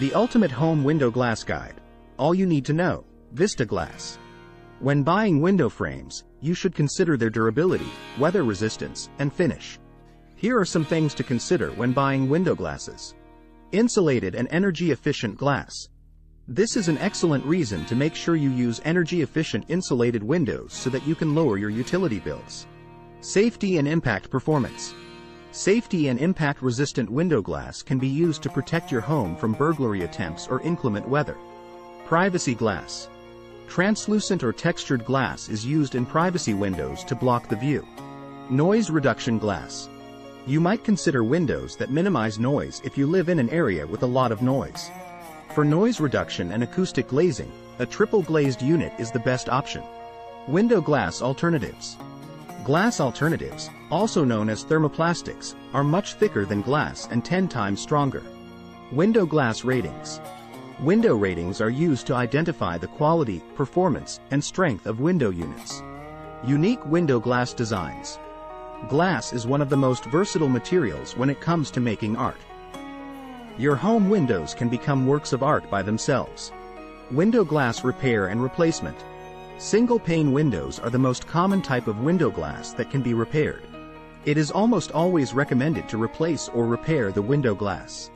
The Ultimate Home Window Glass Guide. All you need to know, Vista Glass. When buying window frames, you should consider their durability, weather resistance, and finish. Here are some things to consider when buying window glasses. Insulated and energy-efficient glass. This is an excellent reason to make sure you use energy-efficient insulated windows so that you can lower your utility bills. Safety and impact performance. Safety and impact-resistant window glass can be used to protect your home from burglary attempts or inclement weather. Privacy glass. Translucent or textured glass is used in privacy windows to block the view. Noise reduction glass. You might consider windows that minimize noise if you live in an area with a lot of noise. For noise reduction and acoustic glazing, a triple glazed unit is the best option. Window glass alternatives. Glass alternatives, also known as thermoplastics, are much thicker than glass and 10 times stronger. Window glass ratings. Window ratings are used to identify the quality, performance, and strength of window units. Unique window glass designs. Glass is one of the most versatile materials when it comes to making art. Your home windows can become works of art by themselves. Window glass repair and replacement. Single-pane windows are the most common type of window glass that can be repaired. It is almost always recommended to replace or repair the window glass.